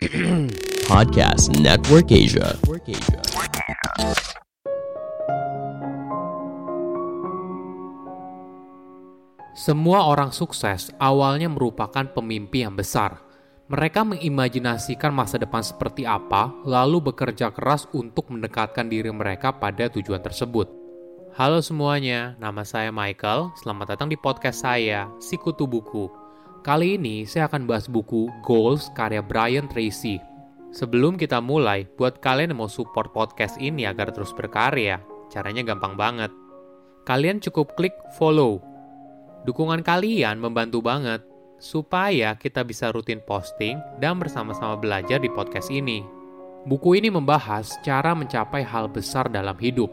Podcast Network Asia. Semua orang sukses awalnya merupakan pemimpi yang besar. Mereka mengimajinasikan masa depan seperti apa, lalu bekerja keras untuk mendekatkan diri mereka pada tujuan tersebut. Halo semuanya, nama saya Michael. Selamat datang di podcast saya, Sikutu Buku. Kali ini saya akan bahas buku Goals karya Brian Tracy. Sebelum kita mulai, buat kalian yang mau support podcast ini agar terus berkarya, caranya gampang banget. Kalian cukup klik follow. Dukungan kalian membantu banget supaya kita bisa rutin posting dan bersama-sama belajar di podcast ini. Buku ini membahas cara mencapai hal besar dalam hidup.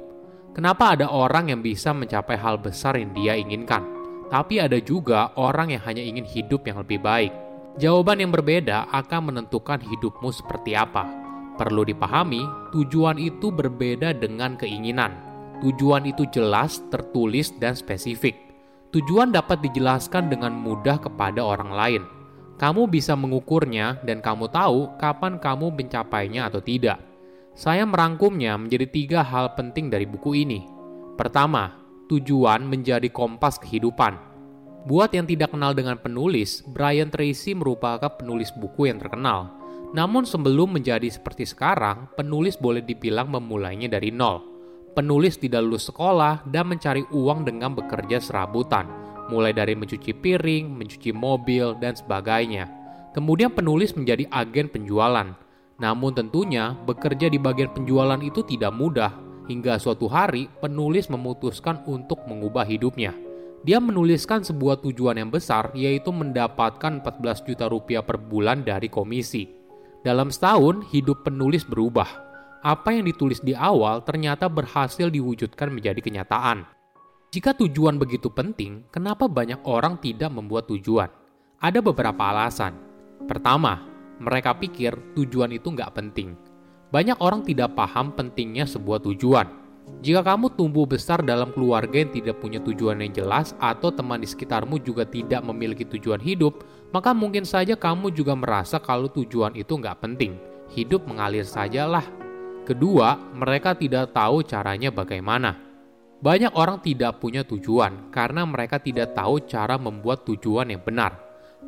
Kenapa ada orang yang bisa mencapai hal besar yang dia inginkan, tapi ada juga orang yang hanya ingin hidup yang lebih baik. Jawaban yang berbeda akan menentukan hidupmu seperti apa. Perlu dipahami, tujuan itu berbeda dengan keinginan. Tujuan itu jelas, tertulis, dan spesifik. Tujuan dapat dijelaskan dengan mudah kepada orang lain. Kamu bisa mengukurnya dan kamu tahu kapan kamu mencapainya atau tidak. Saya merangkumnya menjadi tiga hal penting dari buku ini. Pertama, tujuan menjadi kompas kehidupan. Buat yang tidak kenal dengan penulis, Brian Tracy merupakan penulis buku yang terkenal. Namun sebelum menjadi seperti sekarang, penulis boleh dibilang memulainya dari nol penulis tidak lulus sekolah dan mencari uang dengan bekerja serabutan, mulai dari mencuci piring, mencuci mobil, dan sebagainya. Kemudian penulis menjadi agen penjualan. Namun tentunya bekerja di bagian penjualan itu tidak mudah, hingga suatu hari penulis memutuskan untuk mengubah hidupnya. Dia menuliskan sebuah tujuan yang besar yaitu mendapatkan 14 juta rupiah per bulan dari komisi. Dalam setahun, hidup penulis berubah apa yang ditulis di awal ternyata berhasil diwujudkan menjadi kenyataan. Jika tujuan begitu penting, kenapa banyak orang tidak membuat tujuan? Ada beberapa alasan. Pertama, mereka pikir tujuan itu nggak penting. Banyak orang tidak paham pentingnya sebuah tujuan. Jika kamu tumbuh besar dalam keluarga yang tidak punya tujuan yang jelas atau teman di sekitarmu juga tidak memiliki tujuan hidup, maka mungkin saja kamu juga merasa kalau tujuan itu nggak penting. Hidup mengalir sajalah Kedua, mereka tidak tahu caranya bagaimana. Banyak orang tidak punya tujuan karena mereka tidak tahu cara membuat tujuan yang benar.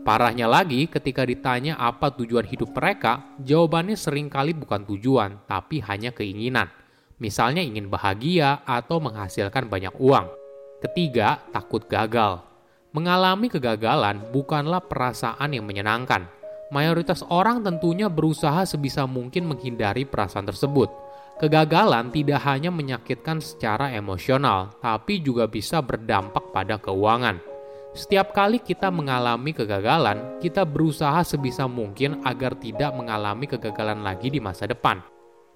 Parahnya lagi, ketika ditanya apa tujuan hidup mereka, jawabannya sering kali bukan tujuan, tapi hanya keinginan. Misalnya ingin bahagia atau menghasilkan banyak uang. Ketiga, takut gagal. Mengalami kegagalan bukanlah perasaan yang menyenangkan, mayoritas orang tentunya berusaha sebisa mungkin menghindari perasaan tersebut. Kegagalan tidak hanya menyakitkan secara emosional, tapi juga bisa berdampak pada keuangan. Setiap kali kita mengalami kegagalan, kita berusaha sebisa mungkin agar tidak mengalami kegagalan lagi di masa depan.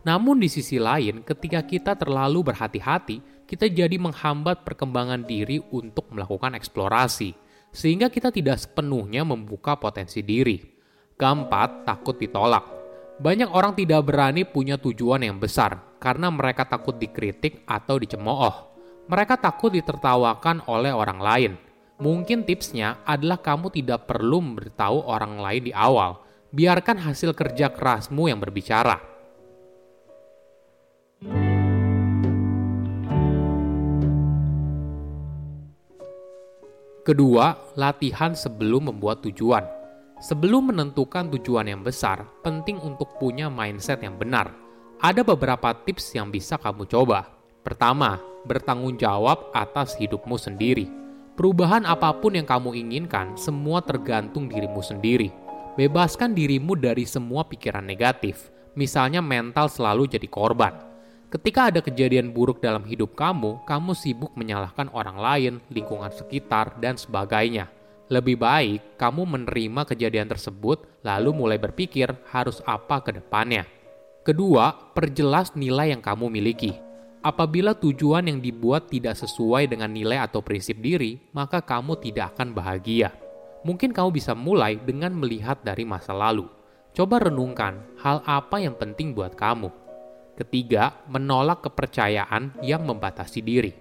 Namun, di sisi lain, ketika kita terlalu berhati-hati, kita jadi menghambat perkembangan diri untuk melakukan eksplorasi, sehingga kita tidak sepenuhnya membuka potensi diri. Keempat, takut ditolak. Banyak orang tidak berani punya tujuan yang besar karena mereka takut dikritik atau dicemooh. Mereka takut ditertawakan oleh orang lain. Mungkin tipsnya adalah kamu tidak perlu memberitahu orang lain di awal. Biarkan hasil kerja kerasmu yang berbicara. Kedua, latihan sebelum membuat tujuan. Sebelum menentukan tujuan yang besar, penting untuk punya mindset yang benar. Ada beberapa tips yang bisa kamu coba. Pertama, bertanggung jawab atas hidupmu sendiri. Perubahan apa pun yang kamu inginkan, semua tergantung dirimu sendiri. Bebaskan dirimu dari semua pikiran negatif, misalnya mental selalu jadi korban. Ketika ada kejadian buruk dalam hidup kamu, kamu sibuk menyalahkan orang lain, lingkungan sekitar, dan sebagainya lebih baik kamu menerima kejadian tersebut, lalu mulai berpikir harus apa ke depannya. Kedua, perjelas nilai yang kamu miliki. Apabila tujuan yang dibuat tidak sesuai dengan nilai atau prinsip diri, maka kamu tidak akan bahagia. Mungkin kamu bisa mulai dengan melihat dari masa lalu. Coba renungkan hal apa yang penting buat kamu. Ketiga, menolak kepercayaan yang membatasi diri.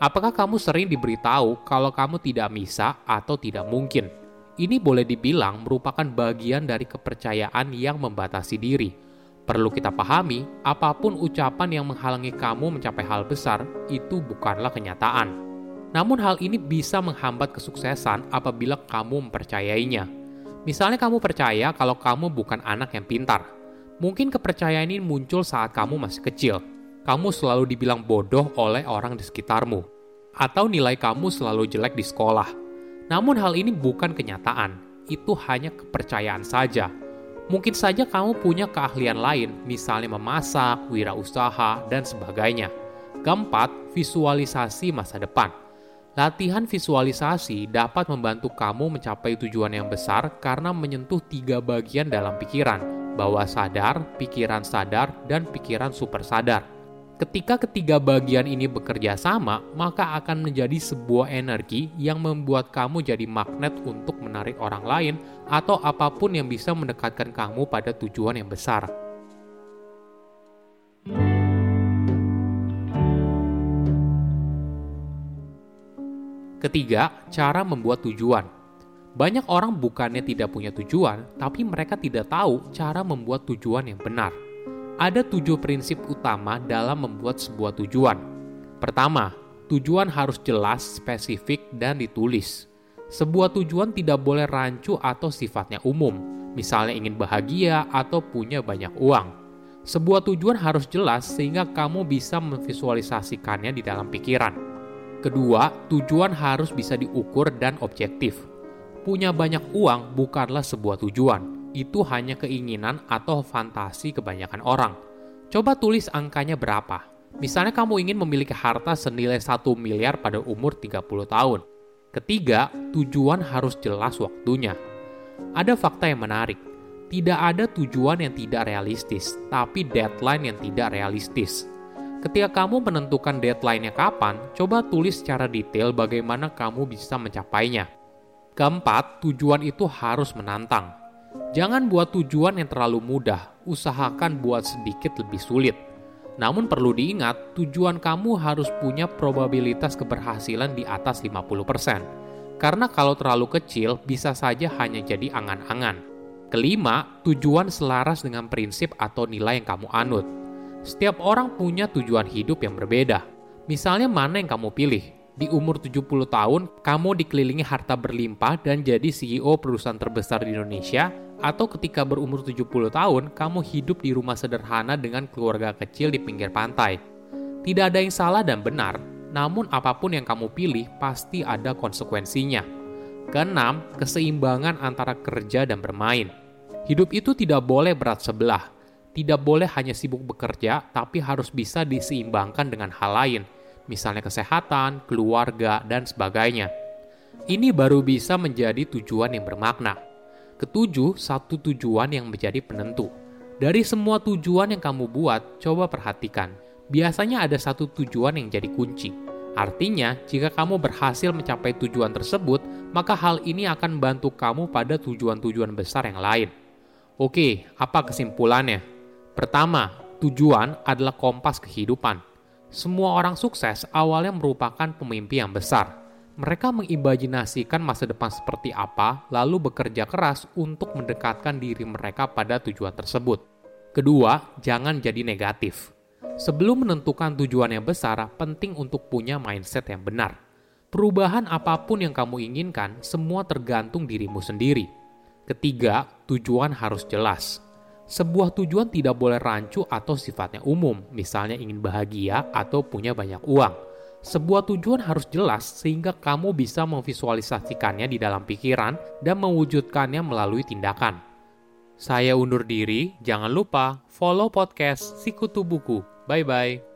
Apakah kamu sering diberitahu kalau kamu tidak bisa atau tidak mungkin? Ini boleh dibilang merupakan bagian dari kepercayaan yang membatasi diri. Perlu kita pahami, apa pun ucapan yang menghalangi kamu mencapai hal besar itu bukanlah kenyataan. Namun hal ini bisa menghambat kesuksesan apabila kamu mempercayainya. Misalnya kamu percaya kalau kamu bukan anak yang pintar. Mungkin kepercayaan ini muncul saat kamu masih kecil. Kamu selalu dibilang bodoh oleh orang di sekitarmu. Atau nilai kamu selalu jelek di sekolah namun hal ini bukan kenyataan, itu hanya kepercayaan saja. Mungkin saja kamu punya keahlian lain, misalnya memasak, wirausaha, dan sebagainya. Keempat, visualisasi masa depan. Latihan visualisasi dapat membantu kamu mencapai tujuan yang besar karena menyentuh tiga bagian dalam pikiran, bawah sadar, pikiran sadar, dan pikiran super sadar. Ketika ketiga bagian ini bekerja sama, maka akan menjadi sebuah energi yang membuat kamu jadi magnet untuk menarik orang lain atau apa pun yang bisa mendekatkan kamu pada tujuan yang besar. Ketiga, cara membuat tujuan. Banyak orang bukannya tidak punya tujuan, tapi mereka tidak tahu cara membuat tujuan yang benar. Ada tujuh prinsip utama dalam membuat sebuah tujuan. Pertama, tujuan harus jelas, spesifik, dan ditulis. Sebuah tujuan tidak boleh rancu atau sifatnya umum, misalnya ingin bahagia atau punya banyak uang. Sebuah tujuan harus jelas sehingga kamu bisa memvisualisasikannya di dalam pikiran. Kedua, tujuan harus bisa diukur dan objektif. Punya banyak uang bukanlah sebuah tujuan, itu hanya keinginan atau fantasi kebanyakan orang. Coba tulis angkanya berapa. Misalnya kamu ingin memiliki harta senilai 1 miliar pada umur 30 tahun. Ketiga, tujuan harus jelas waktunya. Ada fakta yang menarik. Tidak ada tujuan yang tidak realistis, tapi deadline yang tidak realistis. Ketika kamu menentukan deadline-nya kapan, coba tulis secara detail bagaimana kamu bisa mencapainya. Keempat, tujuan itu harus menantang. Jangan buat tujuan yang terlalu mudah, usahakan buat sedikit lebih sulit. Namun perlu diingat, tujuan kamu harus punya probabilitas keberhasilan di atas 50%. Karena kalau terlalu kecil, bisa saja hanya jadi angan-angan. Kelima, tujuan selaras dengan prinsip atau nilai yang kamu anut. Setiap orang punya tujuan hidup yang berbeda. Misalnya mana yang kamu pilih? Di umur 70 tahun, kamu dikelilingi harta berlimpah dan jadi CEO perusahaan terbesar di Indonesia, atau ketika berumur 70 tahun, kamu hidup di rumah sederhana dengan keluarga kecil di pinggir pantai. Tidak ada yang salah dan benar, namun apa pun yang kamu pilih pasti ada konsekuensinya. Keenam, keseimbangan antara kerja dan bermain. Hidup itu tidak boleh berat sebelah. Tidak boleh hanya sibuk bekerja, tapi harus bisa diseimbangkan dengan hal lain, misalnya kesehatan, keluarga, dan sebagainya. Ini baru bisa menjadi tujuan yang bermakna. Ketujuh, satu tujuan yang menjadi penentu. Dari semua tujuan yang kamu buat, coba perhatikan. Biasanya ada satu tujuan yang jadi kunci. Artinya, jika kamu berhasil mencapai tujuan tersebut, maka hal ini akan membantu kamu pada tujuan-tujuan besar yang lain. Oke, apa kesimpulannya? Pertama, tujuan adalah kompas kehidupan. Semua orang sukses awalnya merupakan pemimpi yang besar mereka mengimajinasikan masa depan seperti apa, lalu bekerja keras untuk mendekatkan diri mereka pada tujuan tersebut. Kedua, jangan jadi negatif. Sebelum menentukan tujuan yang besar, penting untuk punya mindset yang benar. Perubahan apa pun yang kamu inginkan, semua tergantung dirimu sendiri. Ketiga, tujuan harus jelas. Sebuah tujuan tidak boleh rancu atau sifatnya umum, misalnya ingin bahagia atau punya banyak uang sebuah tujuan harus jelas sehingga kamu bisa memvisualisasikannya di dalam pikiran dan mewujudkannya melalui tindakan. Saya undur diri, jangan lupa follow podcast Sikutu Buku. Bye-bye.